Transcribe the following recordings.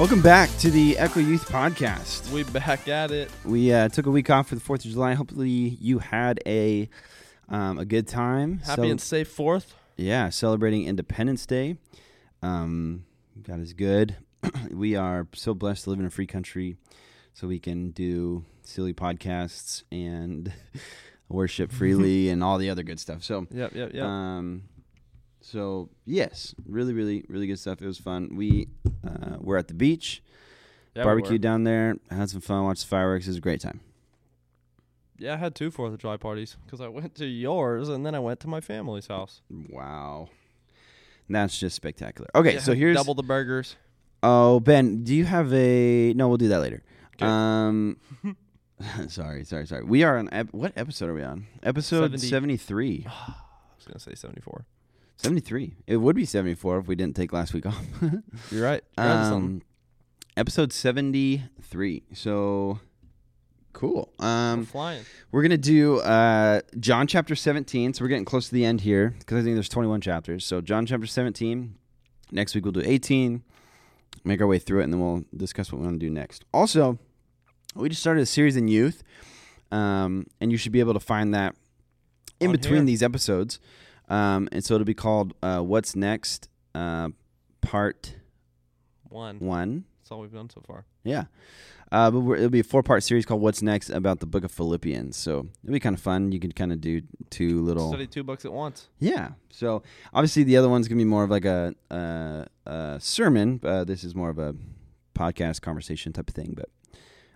Welcome back to the Echo Youth Podcast. We back at it. We uh, took a week off for the Fourth of July. Hopefully, you had a um, a good time. Happy Cel- and safe Fourth. yeah, celebrating Independence Day. Um, God is good. we are so blessed to live in a free country, so we can do silly podcasts and worship freely and all the other good stuff. So, Yep, yep, yep. um, so yes, really, really, really good stuff. It was fun. We uh, were at the beach, yeah, we barbecue were. down there, had some fun, watched the fireworks. It was a great time. Yeah, I had two Fourth of July parties because I went to yours and then I went to my family's house. Wow. That's just spectacular. Okay, Yeah, so here's double the burgers. Oh, Ben, do you have a No, we'll do that later. Okay. Um Sorry, sorry, sorry. We are on ep- what episode are we on? Episode 73. I was gonna say seventy four. 73. It would be 74 if we didn't take last week off. You're right. You're um episode 73. So cool. We're Um flying. We're gonna do uh, John chapter 17. So we're getting close to the end here because I think there's 21 chapters. So John chapter 17. Next week we'll do 18. Make our way through it, and then we'll discuss what we want to do next. Also, we just started a series in youth, um, and you should be able to find that in On between here. these episodes. Um, and so it'll be called uh, "What's Next," uh, Part One. One. That's all we've done so far. Yeah. Uh, but it'll be a four part series called What's Next about the book of Philippians. So it'll be kind of fun. You could kind of do two little. Study two books at once. Yeah. So obviously the other one's going to be more of like a, a, a sermon. Uh, this is more of a podcast conversation type of thing, but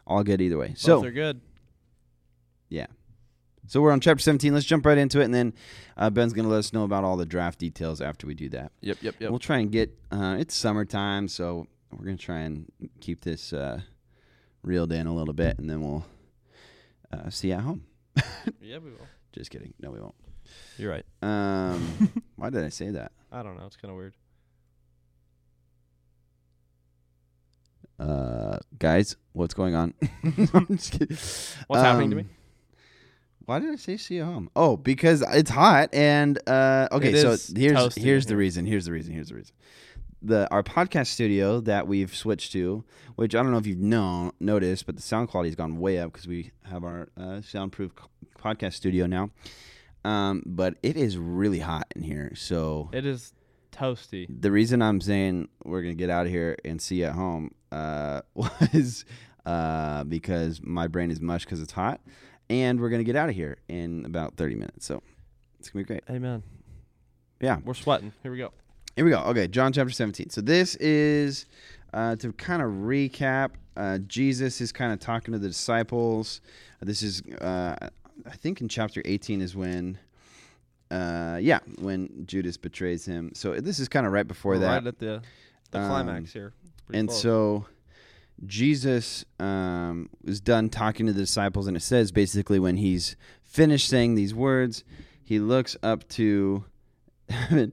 all good either way. Both So, are good. So we're on chapter 17. Let's jump right into it. And then uh, Ben's going to let us know about all the draft details after we do that. Yep, yep, yep. We'll try and get, uh, it's summertime. So we're going to try and keep this uh, reeled in a little bit. And then we'll uh, see you at home. yeah, we will. Just kidding. No, we won't. You're right. Um, why did I say that? I don't know. It's kind of weird. Uh, guys, what's going on? I'm just kidding. What's happening to Um, me? Why did I say home? Oh, because it's hot and uh, okay. It so here's toasty here's the reason. Here's the reason. Here's the reason. The our podcast studio that we've switched to, which I don't know if you've known noticed, but the sound quality has gone way up because we have our uh, soundproof podcast studio now. Um, but it is really hot in here, so It is toasty. the reason I'm saying we're gonna get out of here and see you at home uh, was uh, because my brain is mush because it's hot, and we're gonna get out of here in about 30 minutes. So it's gonna be great. Amen. Yeah, We're sweating. Here we go. here we go. Okay, John chapter 17. So this is uh, to kind of recap. Uh, Jesus is kind of talking to the disciples. This is, uh, I think, in chapter 18 is when. Uh, yeah, when Judas betrays him. So this is kind of right before We're that. Right at the the Um, climax here. And close. so Jesus um, was done talking to the disciples, and it says basically when he's finished saying these words, he looks up to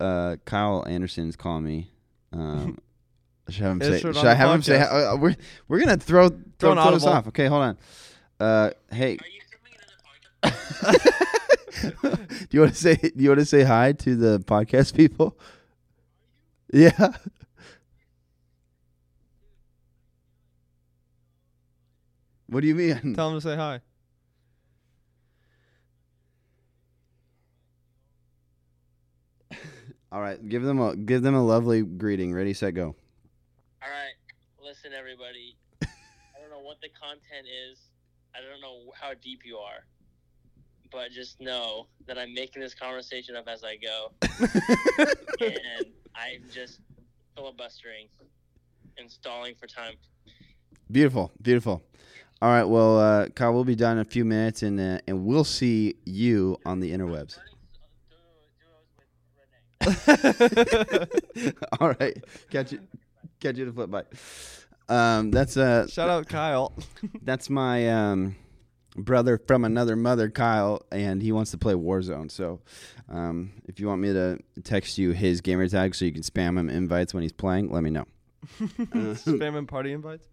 uh, Kyle Anderson is calling me. Um, should I have him say? Should I the have him say? Uh, we're we're gonna throw throw, an throw this off. Okay, hold on. Uh, hey. do you want to say? Do you want to say hi to the podcast people? Yeah. What do you mean? Tell him to say hi. All right, give them a give them a lovely greeting. Ready, set, go. All right, listen, everybody. I don't know what the content is. I don't know how deep you are, but just know that I'm making this conversation up as I go, and I'm just filibustering and stalling for time. Beautiful, beautiful. All right, well, uh, Kyle, we'll be done in a few minutes, and uh, and we'll see you on the interwebs. All right, catch you, catch you to flip by. Um, that's uh, Shout out Kyle. that's my um, brother from another mother, Kyle, and he wants to play Warzone. So, um, if you want me to text you his gamer tag so you can spam him invites when he's playing, let me know. Spamming party invites.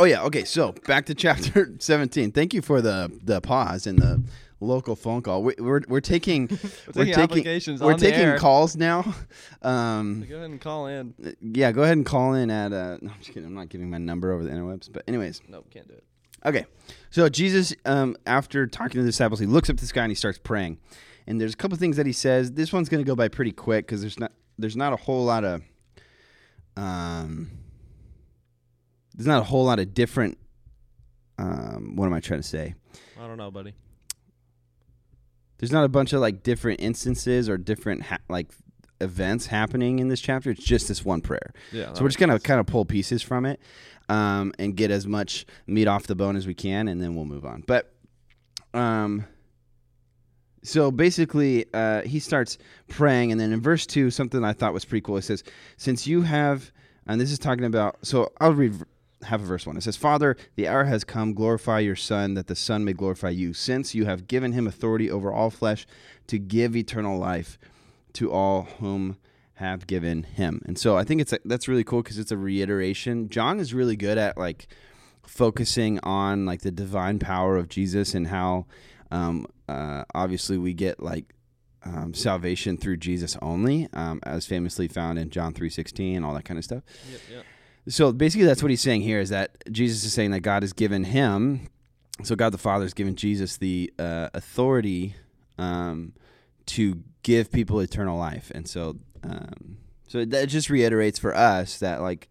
Oh yeah, okay. So back to chapter seventeen. Thank you for the the pause and the local phone call. We, we're we're taking we're taking taking we're taking calls now. Um, Go ahead and call in. yeah, go ahead and call in at. Uh, no, I'm just kidding. I'm not giving my number over the interwebs. But anyways, Nope, can't do it. Okay. So Jesus, um, after talking to the disciples, he looks up to the sky and he starts praying. And there's a couple things that he says. This one's going to go by pretty quick because there's not there's not a whole lot of um there's not a whole lot of different um what am I trying to say? I don't know, buddy. There's not a bunch of like different instances or different ha- like events happening in this chapter. It's just this one prayer. Yeah. So we're just gonna kind of pull pieces from it, um, and get as much meat off the bone as we can, and then we'll move on. But, um, so basically, uh, he starts praying, and then in verse two, something I thought was pretty cool. It says, "Since you have," and this is talking about. So I'll read half of verse one. It says, "Father, the hour has come. Glorify your Son, that the Son may glorify you, since you have given him authority over all flesh, to give eternal life to all whom." have given him. And so I think it's a, that's really cool because it's a reiteration. John is really good at like focusing on like the divine power of Jesus and how um, uh, obviously we get like um, salvation through Jesus only, um, as famously found in John three sixteen, all that kind of stuff. Yep, yep. So basically, that's what he's saying here is that Jesus is saying that God has given him, so God the Father has given Jesus the uh, authority um, to give people eternal life, and so um, so that just reiterates for us that like.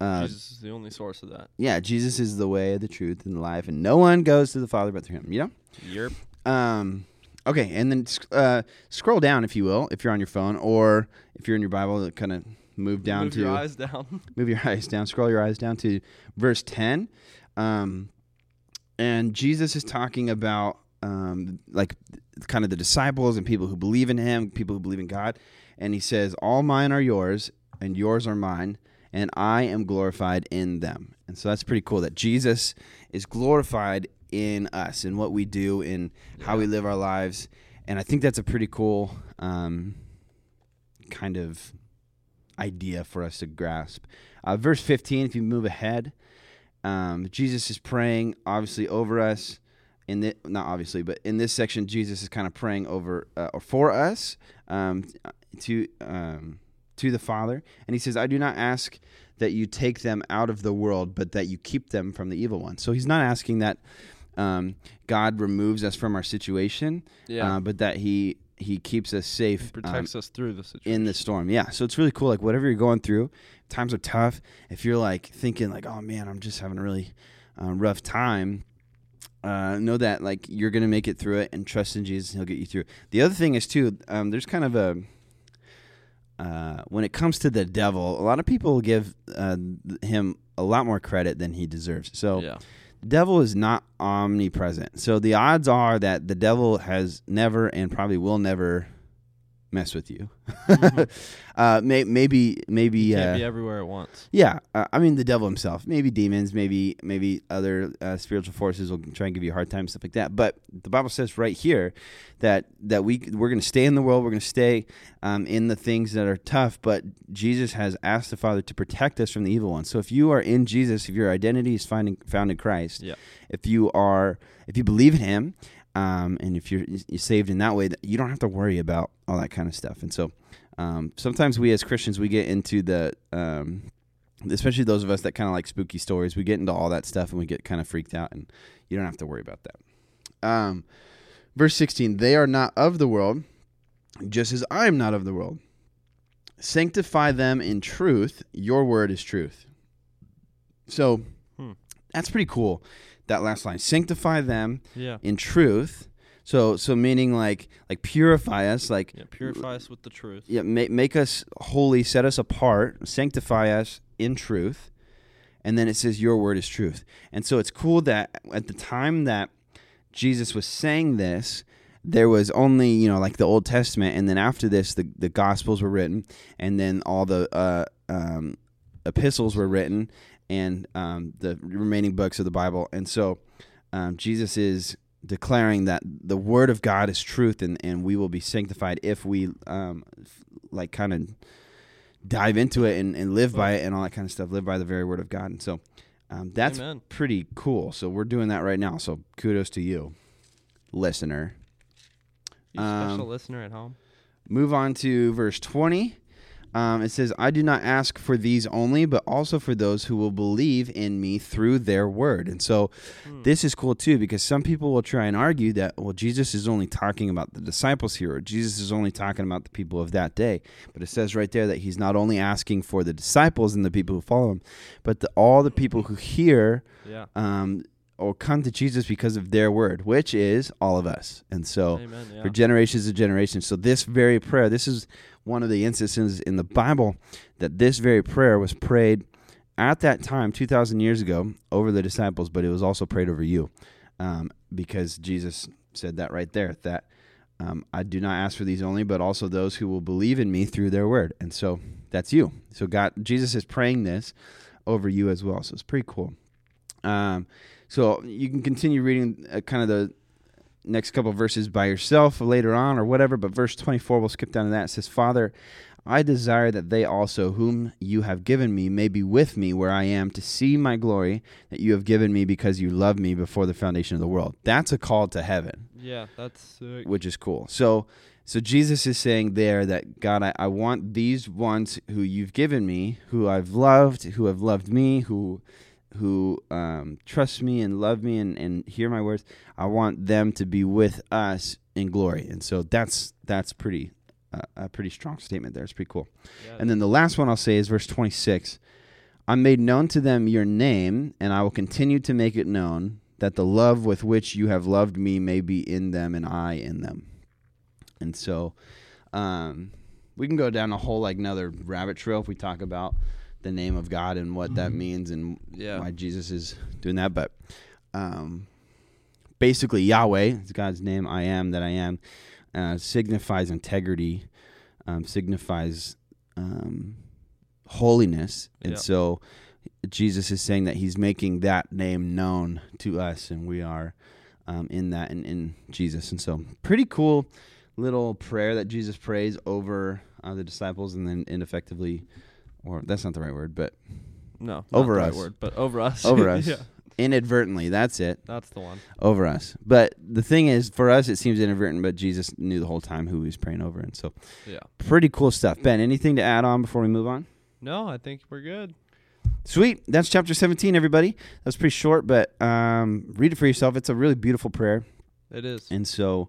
Uh, Jesus is the only source of that. yeah, Jesus is the way, the truth, and the life, and no one goes to the Father but through Him. You know. Yerp. Um, okay, and then uh, scroll down if you will, if you're on your phone, or if you're in your Bible, kind of move down Move to your eyes down. move your eyes down, scroll your eyes down to verse 10. Um, and Jesus is talking about um, like kind of the disciples and people who believe in him, people who believe in God. And he says, All mine are yours, and yours are mine, and I am glorified in them. And so that's pretty cool that Jesus is glorified in us, in what we do, in how we live our lives. And I think that's a pretty cool um, kind of idea for us to grasp. Uh, verse 15, if you move ahead, um, Jesus is praying obviously over us. In the, not obviously, but in this section, Jesus is kind of praying over uh, or for us um, to um, to the Father, and he says, "I do not ask that you take them out of the world, but that you keep them from the evil one." So he's not asking that um, God removes us from our situation, Yeah. uh, but that he he keeps us safe He um, protects us through the situation. in the storm. Yeah. So it's really cool. Like whatever you're going through, times are tough. If you're like thinking like, oh man, I'm just having a really uh, rough time. Uh, know that like you're gonna make it through it and trust in Jesus. and He'll get you through. The other thing is too. Um, there's kind of a uh, when it comes to the devil, a lot of people give uh, him a lot more credit than he deserves. So yeah. Devil is not omnipresent. So the odds are that the devil has never and probably will never mess with you. uh, may, maybe, maybe, uh, be everywhere at once. yeah. Uh, I mean, the devil himself. Maybe demons. Maybe, maybe other uh, spiritual forces will try and give you a hard time, stuff like that. But the Bible says right here that that we we're going to stay in the world. We're going to stay um, in the things that are tough. But Jesus has asked the Father to protect us from the evil one. So if you are in Jesus, if your identity is finding found in Christ, Yeah. if you are, if you believe in Him, um, and if you're, you're saved in that way, you don't have to worry about all that kind of stuff. And so, um, sometimes we as Christians we get into the, um, especially those of us that kind of like spooky stories, we get into all that stuff and we get kind of freaked out, and you don't have to worry about that. Um, verse sixteen: They are not of the world, just as I am not of the world. Sanctify them in truth. Your word is truth. So Hmm. that's pretty cool. That last line: Sanctify them Yeah. in truth. So so meaning like like purify us, like Yeah. Purify us with the truth. yeah, make make us holy, set us apart, sanctify us in truth. And then it says your word is truth. And so it's cool that at the time that Jesus was saying this, there was only, you know, like the Old Testament and then after this the the gospels were written and then all the uh um epistles were written and um, the remaining books of the Bible. And so um, Jesus is declaring that the word of God is truth and, and we will be sanctified if we um, f- like kind of dive into it and, and live by it and all that kind of stuff, live by the very word of God. And so um, that's Amen. pretty cool. So we're doing that right now. So kudos to you, listener. You special Um, listener at home. Move on to verse 20. Um, it says, I do not ask for these only, but also for those who will believe in me through their word. And so Hmm. this is cool too, because some people will try and argue that, well, Jesus is only talking about the disciples here, or Jesus is only talking about the people of that day. But it says right there that he's not only asking for the disciples and the people who follow him, but the, all the people who hear Yeah. um, or come to Jesus because of their word, which is all of us. And so Amen. Yeah. for generations and generations. So this very prayer, this is one of the instances in the Bible that this very prayer was prayed at that time, two thousand years ago, over the disciples, but it was also prayed over you, um, because Jesus said that right there that. Um, I do not ask for these only, but also those who will believe in me through their word. And so that's you. So God, Jesus is praying this over you as well. So it's pretty cool. Um, so you can continue reading uh, kind of the next couple verses by yourself later on or whatever, but verse 24, we'll skip down to that. It says, Father, I desire that they also, whom you have given me, may be with me where I am to see my glory that you have given me because you loved me before the foundation of the world. That's a call to heaven yeah, that's sick. which is cool. So so Jesus is saying there that God, I, I want these ones who you've given me, who I've loved, who have loved me, who who um, trust me and love me and, and hear my words. I want them to be with us in glory. And so that's that's pretty uh, a pretty strong statement there. It's pretty cool. Yeah. And then the last one I'll say is verse 26. I made known to them your name, and I will continue to make it known that the love with which you have loved me may be in them and I in them. And so um, we can go down a whole like another rabbit trail if we talk about the name of God and what that means and Yeah. why Jesus is doing that. But um, basically, Yahweh is God's name. I am that I am uh, signifies integrity, um, signifies um, holiness, and Yeah. so Jesus is saying that He's making that name known to us, and we are um, in that in, in Jesus. And so, pretty cool little prayer that Jesus prays over uh, the disciples, and then ineffectively, or that's not the right word, but no, over the right us. word, but over us. over us, yeah, inadvertently. That's it. that's the one. over us. But the thing is, for us, it seems inadvertent, but Jesus knew the whole time who he was praying over. And so, Yeah. pretty cool stuff. Ben, anything to add on before we move on? No, I think we're good. Sweet. That's chapter 17, everybody. That was pretty short, but um, read it for yourself. It's a really beautiful prayer. It is. And so,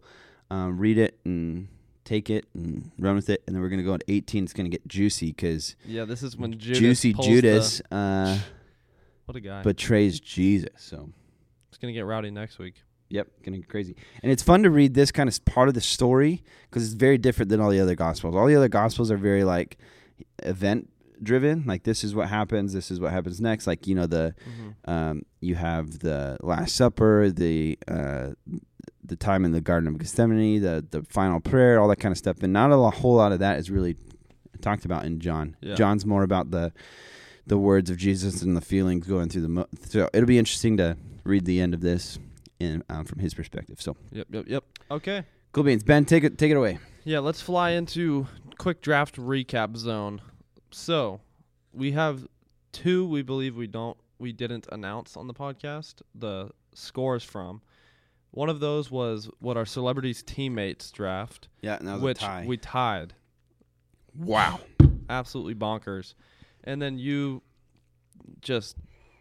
um, read it and take it and run with it. And then we're going to go at 18. It's going to get juicy because yeah, this is when Judas Juicy Judas The, uh, what a guy. betrays Jesus. So, it's gonna get rowdy next week. Yep, gonna get crazy. And it's fun to read this kind of part of the story because it's very different than all the other gospels. All the other gospels are very like event driven. Like this is what happens, this is what happens next. Like you know the Mm-hmm. um, you have the Last Supper, the uh, the time in the Garden of Gethsemane, the the final prayer, all that kind of stuff. And not a whole lot of that is really talked about in John. Yeah. John's more about the the words of Jesus and the feelings going through the. Mo- so it'll be interesting to read the end of this in um, from his perspective. So Yep, yep, yep. Okay. cool beans, Ben. Take it take it away. Yeah, let's fly into quick draft recap zone. So, we have two we believe we don't we didn't announce on the podcast the scores from. One of those was what our celebrities teammates draft, Yeah, and that was which a tie. we tied. wow. Absolutely bonkers. And then you just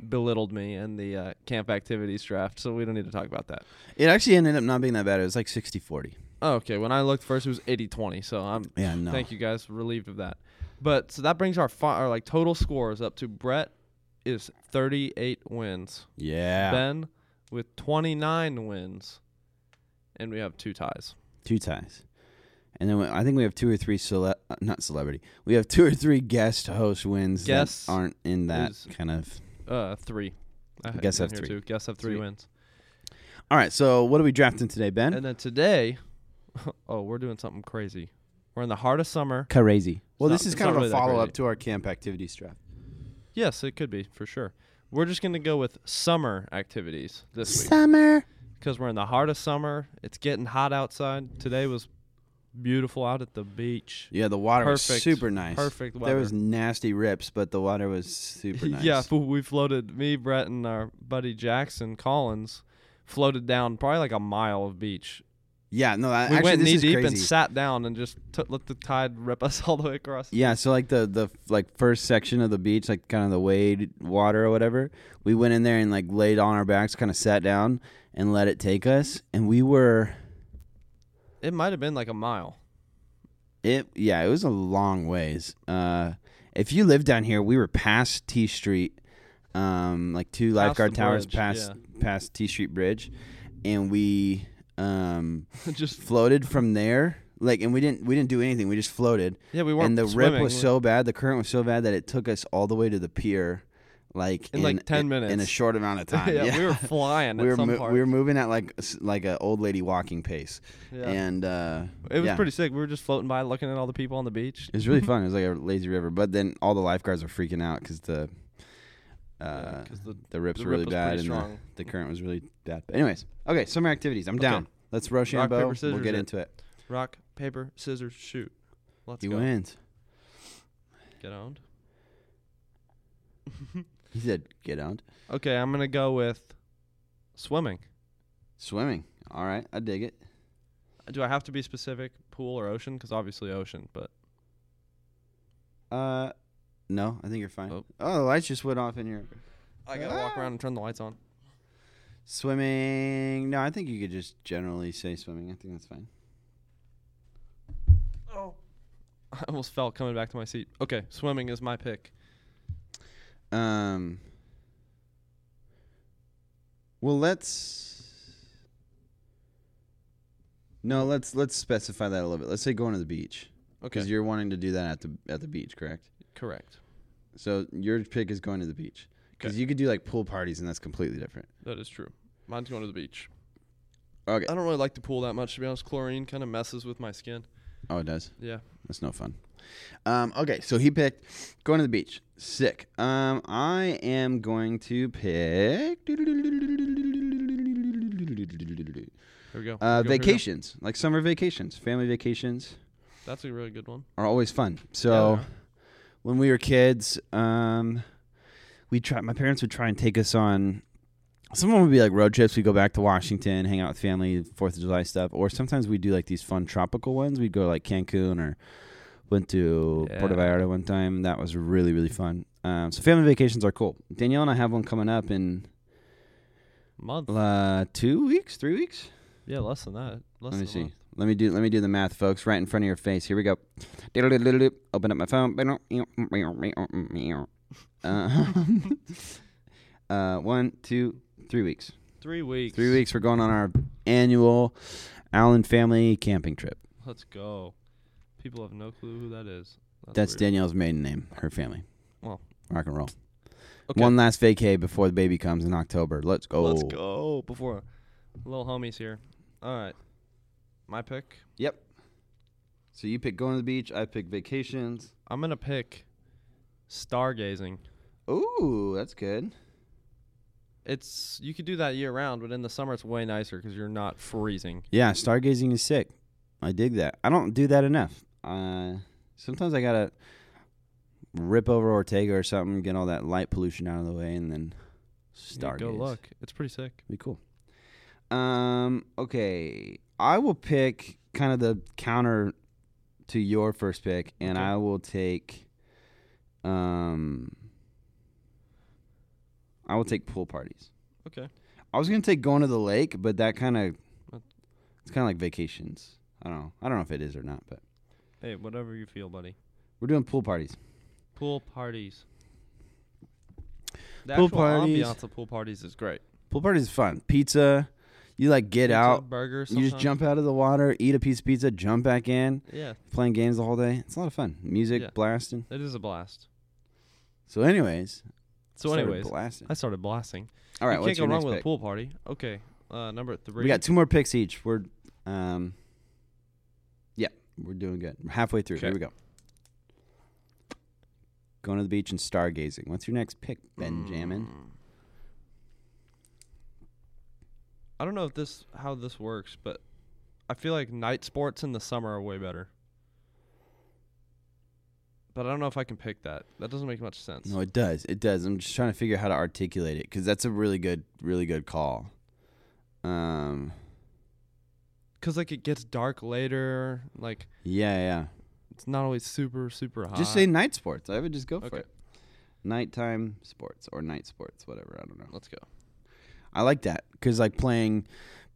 belittled me in the uh, camp activities draft, so we don't need to talk about that. It actually ended up not being that bad. It was like 60-40. Oh, okay, when I looked first, it was 80-20, so I'm Yeah, no. Thank you guys. Relieved of that. But so that brings our fi- our like total scores up to Brett is 38 wins. Yeah. Ben with 29 wins. And we have two ties. Two ties. And then we, I think we have two or three cele- uh, not celebrity. We have two or three guest host wins Guests that aren't in that is- kind of. Uh 3. I Guess have three. Too. Guess have 3 Sweet. wins. All right, so what are we drafting today, Ben? And then today oh, we're doing something crazy. We're in the heart of summer. Crazy. Well, this is kind of really a follow up to our camp activities draft. Yes, it could be for sure. We're just gonna go with summer activities this week Summer. because we're in the heart of summer. It's getting hot outside. Today was beautiful out at the beach. Yeah, the water was super nice. Perfect There was nasty rips, but the water was super nice. yeah, we floated. Me, Brett, and our buddy Jackson Collins floated down probably like a mile of beach. Yeah. No, I, we actually, went knee deep crazy. and sat down and just t- let the tide rip us all the way across. Yeah, so like the the like first section of the beach, like kind of the wade water or whatever, we went in there and like laid on our backs, kind of sat down and let it take us, and we were It might have been like a mile. it. Yeah, it was a long ways. Uh, if you live down here, we were past T Street, um, like two Past lifeguard towers bridge, past past T Street Bridge, and we um just floated from there. Like, and we didn't we didn't do anything. We just floated. yeah, we weren't. and the swimming. rip was so bad, the current was so bad that it took us all the way to the pier, like In, like, 10 in, in a short amount of time. yeah, we were flying. we at were some mo- part. we were moving at like like an old lady walking pace, yeah. and uh, it was yeah. pretty sick. We were just floating by, looking at all the people on the beach. It was really fun. It was like a lazy river, but then all the lifeguards were freaking out because the uh, because the the rips the were really rip bad and the, the current was really bad. But anyways, okay, summer activities. I'm Okay. down. Let's Rock, Rochambeau. paper, we'll get into it. rock, paper, scissors, shoot. Let's He go. wins. Get owned. He said, "Get out." Okay, I'm gonna go with swimming. Swimming. All right, I dig it. Do I have to be specific, pool or ocean? Because obviously ocean, but Uh, no, I think you're fine. Oh. Oh, the lights just went off in here. I gotta walk around and turn the lights on. Swimming. No, I think you could just generally say swimming. I think that's fine. Oh, I almost fell coming back to my seat. Okay, swimming is my pick. Um. Well, let's. No, let's let's specify that a little bit. Let's say going to the beach Okay, because you're wanting to do that at the at the beach, correct? correct. So your pick is going to the beach because you could do like pool parties and that's completely different. That is true. Mine's going to the beach. Okay. I don't really like the pool that much, to be honest. Chlorine kind of messes with my skin. Oh, it does. Yeah. That's no fun. Um, okay, so he picked going to the beach. Sick. Um, I am going to pick Here we go. uh, Here we go, here we go. vacations, like summer vacations, family vacations That's a really good one. are always fun. So Yeah. When we were kids, um, we try. My parents would try and take us on. Some of them would be like road trips. We'd go back to Washington, hang out with family, Fourth of July stuff, or sometimes we'd do like these fun tropical ones. We'd go to like Cancun or went to Puerto Vallarta one time. That was really really fun. Um, so family vacations are cool. Danielle and I have one coming up in Month. uh, two weeks, three weeks. Yeah, less than that. Less Let me see. month. Let me do. Let me do the math, folks. Right in front of your face. Here we go. Open up my phone. Uh, uh, one, two, three weeks. Three weeks. Three weeks. We're going on our annual Allen family camping trip. Let's go. People have no clue who that is. That's weird. Danielle's maiden name. Her family. Well. rock and roll. Okay. One last vacay before the baby comes in October. Let's go. Let's go before little homies here. All right, my pick. Yep. So you pick going to the beach. I pick vacations. I'm gonna pick stargazing. Ooh, that's good. It's you could do that year round, but in the summer it's way nicer because you're not freezing. Yeah, stargazing is sick. I dig that. I don't do that enough. Uh, sometimes I gotta rip over Ortega or something, get all that light pollution out of the way, and then Yeah, stargaze. Go look. It's pretty sick. Be cool. Um. Okay, I will pick kind of the counter to your first pick, and Okay. I will take. Um. I will take pool parties. Okay. I was gonna take going to the lake, but that kind of it's kind of like vacations. I don't know. I don't know if it is or not, but Hey, whatever you feel, buddy. we're doing pool parties. Pool parties. The Pool actual parties. ambiance of pool parties is great. Pool parties is fun. Pizza. You like get Pizza, out. burgers. You just jump out of the water, eat a piece of pizza, jump back in, Yeah, playing games the whole day. It's a lot of fun. Music Yeah. blasting. it is a blast. So, anyways. So, started anyways, blasting. I started blasting. All right, you what's can't go your wrong next with pick? a pool party. Okay, uh, number three. We got two more picks each. We're um. Yeah, we're doing good. We're halfway through. Here Okay. we go. going to the beach and stargazing. What's your next pick, Benjamin? Mm. I don't know if this how this works, but I feel like night sports in the summer are way better. But I don't know if I can pick that. That doesn't make much sense. No, it does. It does. I'm just trying to figure out how to articulate it because that's a really good, really good call. Um, Cuz like it gets dark later, like yeah, yeah. it's not always super super hot. Just say night sports. I would just go for it. Nighttime sports or night sports, whatever. I don't know. Let's go. I like that because like playing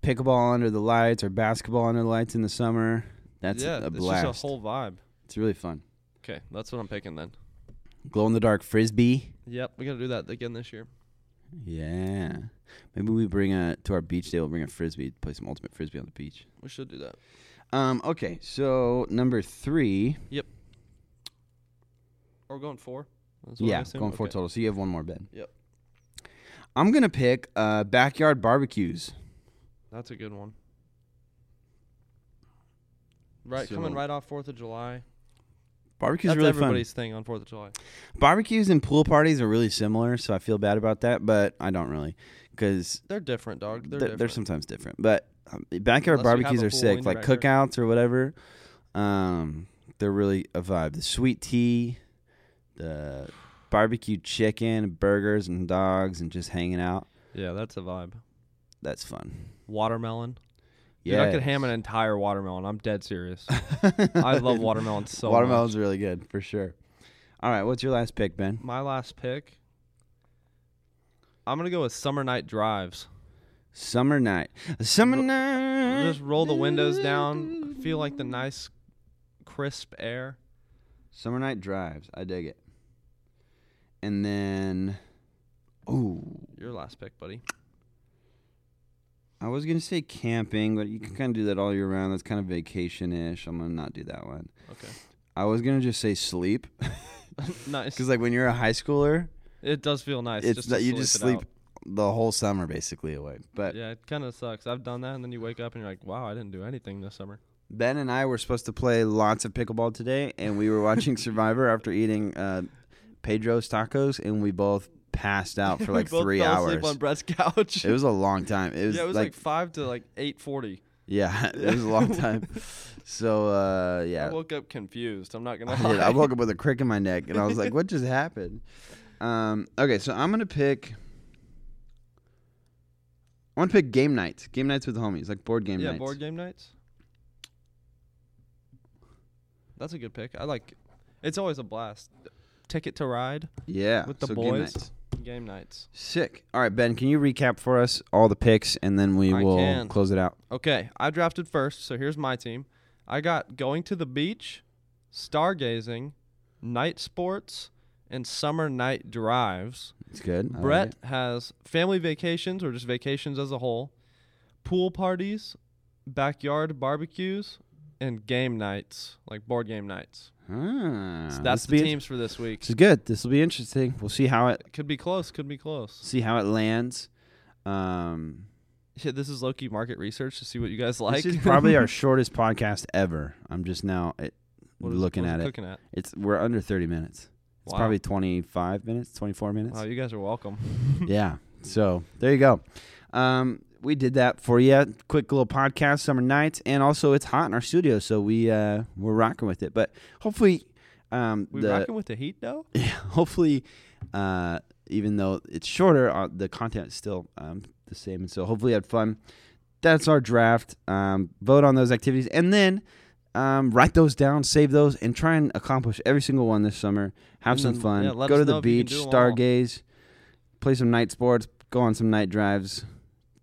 pickleball under the lights or basketball under the lights in the summer. That's yeah, a it's blast. just a whole vibe. it's really fun. Okay, that's what I'm picking then. Glow in the dark frisbee. Yep, we got to do that again this year. Yeah. Maybe we bring a to our beach day. We'll bring a frisbee, play some ultimate frisbee on the beach. We should do that. Um. Okay. So number three. Yep. Or going 4? That's what Yeah, going four total. So you have one more bed. Yep. I'm gonna pick uh, backyard barbecues. That's a good one. Right, So- coming right off 4th of July. Barbecues That's are really fun. thing on 4th of July. Barbecues and pool parties are really similar, so I feel bad about that, but I don't really because They're different, dog. They're, different. they're sometimes different. But um, backyard Unless barbecues are sick, like cookouts or whatever. Um, they're really a vibe. The sweet tea, the barbecue chicken, burgers and dogs, and just hanging out. Yeah, that's a vibe. That's fun. Watermelon. Yeah, I could ham an entire watermelon. I'm dead serious. I love watermelon so Watermelon's much. really good for sure. All right, what's your last pick, Ben? My last pick. I'm gonna go with summer night drives. Summer night. Summer night. Just roll the windows down, feel like the nice, crisp air. Summer night drives. I dig it. And then, oh, Your last pick, buddy. I was gonna say camping, but you can kind of do that all year round. That's kind of vacation-ish. I'm gonna not do that one. Okay. I was gonna just say sleep, nice. because like when you're a high schooler, It does feel nice. it's just that you just sleep. sleep the whole summer basically away. But yeah, it kind of sucks. I've done that, and then you wake up and you're like, "Wow, I didn't do anything this summer." Ben and I were supposed to play lots of pickleball today, and we were watching Survivor after eating uh, Pedro's tacos, and we both passed out for We like both three fell hours. asleep on Brett's couch. It was a long time. It was, yeah, it was like, like, five to like eight forty. yeah, it was a long time. So uh, yeah, I woke up confused. I'm not gonna I, lie. did. I woke up with a crick in my neck, and I was like, "What just happened?" Um, okay, so I'm gonna pick. I want to pick game nights. Game nights with the homies, like board game yeah, nights. Yeah, board game nights. That's a good pick. I like. It's always a blast. Ticket to ride, Yeah, with the so game boys. nights. game nights. Sick. All right, Ben, can you recap for us all the picks, and then we I will can. close it out. Okay, I drafted first, so here's my team. I got going to the beach, stargazing, night sports, and summer night drives. It's good. Brett it. has family vacations or just vacations as a whole, pool parties, backyard barbecues, and game nights, like board game nights. Ah, So that's the teams for this week. This is good. This will be interesting. We'll see how it Could be close. Could be close. see how it lands. Um, Yeah, this is Loki market research to see what you guys like. this is probably our shortest podcast ever. I'm just now it, What is- looking at it. At. It's we're under 30 minutes. It's Wow. probably 25 minutes, 24 minutes. Wow, you guys are welcome. yeah. So there you go. Um, we did that for you. Quick little podcast, summer nights, and also it's hot in our studio, so we uh, we're rocking with it. But hopefully, um, We the rocking with the heat though. yeah, hopefully, uh, even though it's shorter, uh, the content is still um, the same. And so hopefully you had fun. That's our draft. Um, vote on those activities and then um, write those down, save those, and try and accomplish every single one this summer. Have some fun. yeah, go to the know if you can beach, do 'em all. stargaze, play some night sports, go on some night drives,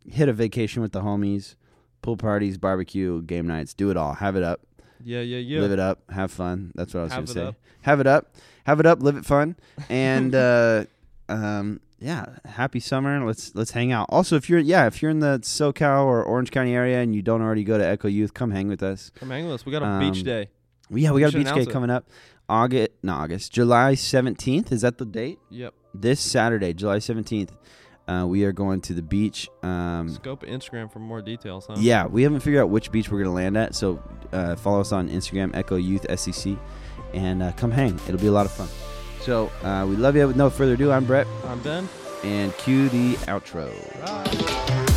hit a vacation with the homies, pool parties, barbecue, game nights. Do it all. Have it up. Yeah, yeah, yeah. Live it up. Have fun. That's what I was going to say. up. Have it up. Have it up. Live it fun. And uh, um, yeah, happy summer. Let's let's hang out. Also, if you're yeah, if you're in the SoCal or Orange County area and you don't already go to Echo Youth, come hang with us. Come hang with us. We got a beach Um, day. Yeah, we We got a beach day it. coming up. August, no August, July seventeenth. Is that the date? Yep. This Saturday, July seventeenth. Uh, we are going to the beach. Um, Scope Instagram for more details, huh? yeah, we haven't figured out which beach we're gonna land at, so uh, follow us on Instagram, Echo Youth SEC, and uh, come hang. It'll be a lot of fun. So uh, we love you. With no further ado, I'm Brett, I'm Ben. and cue the outro. Bye.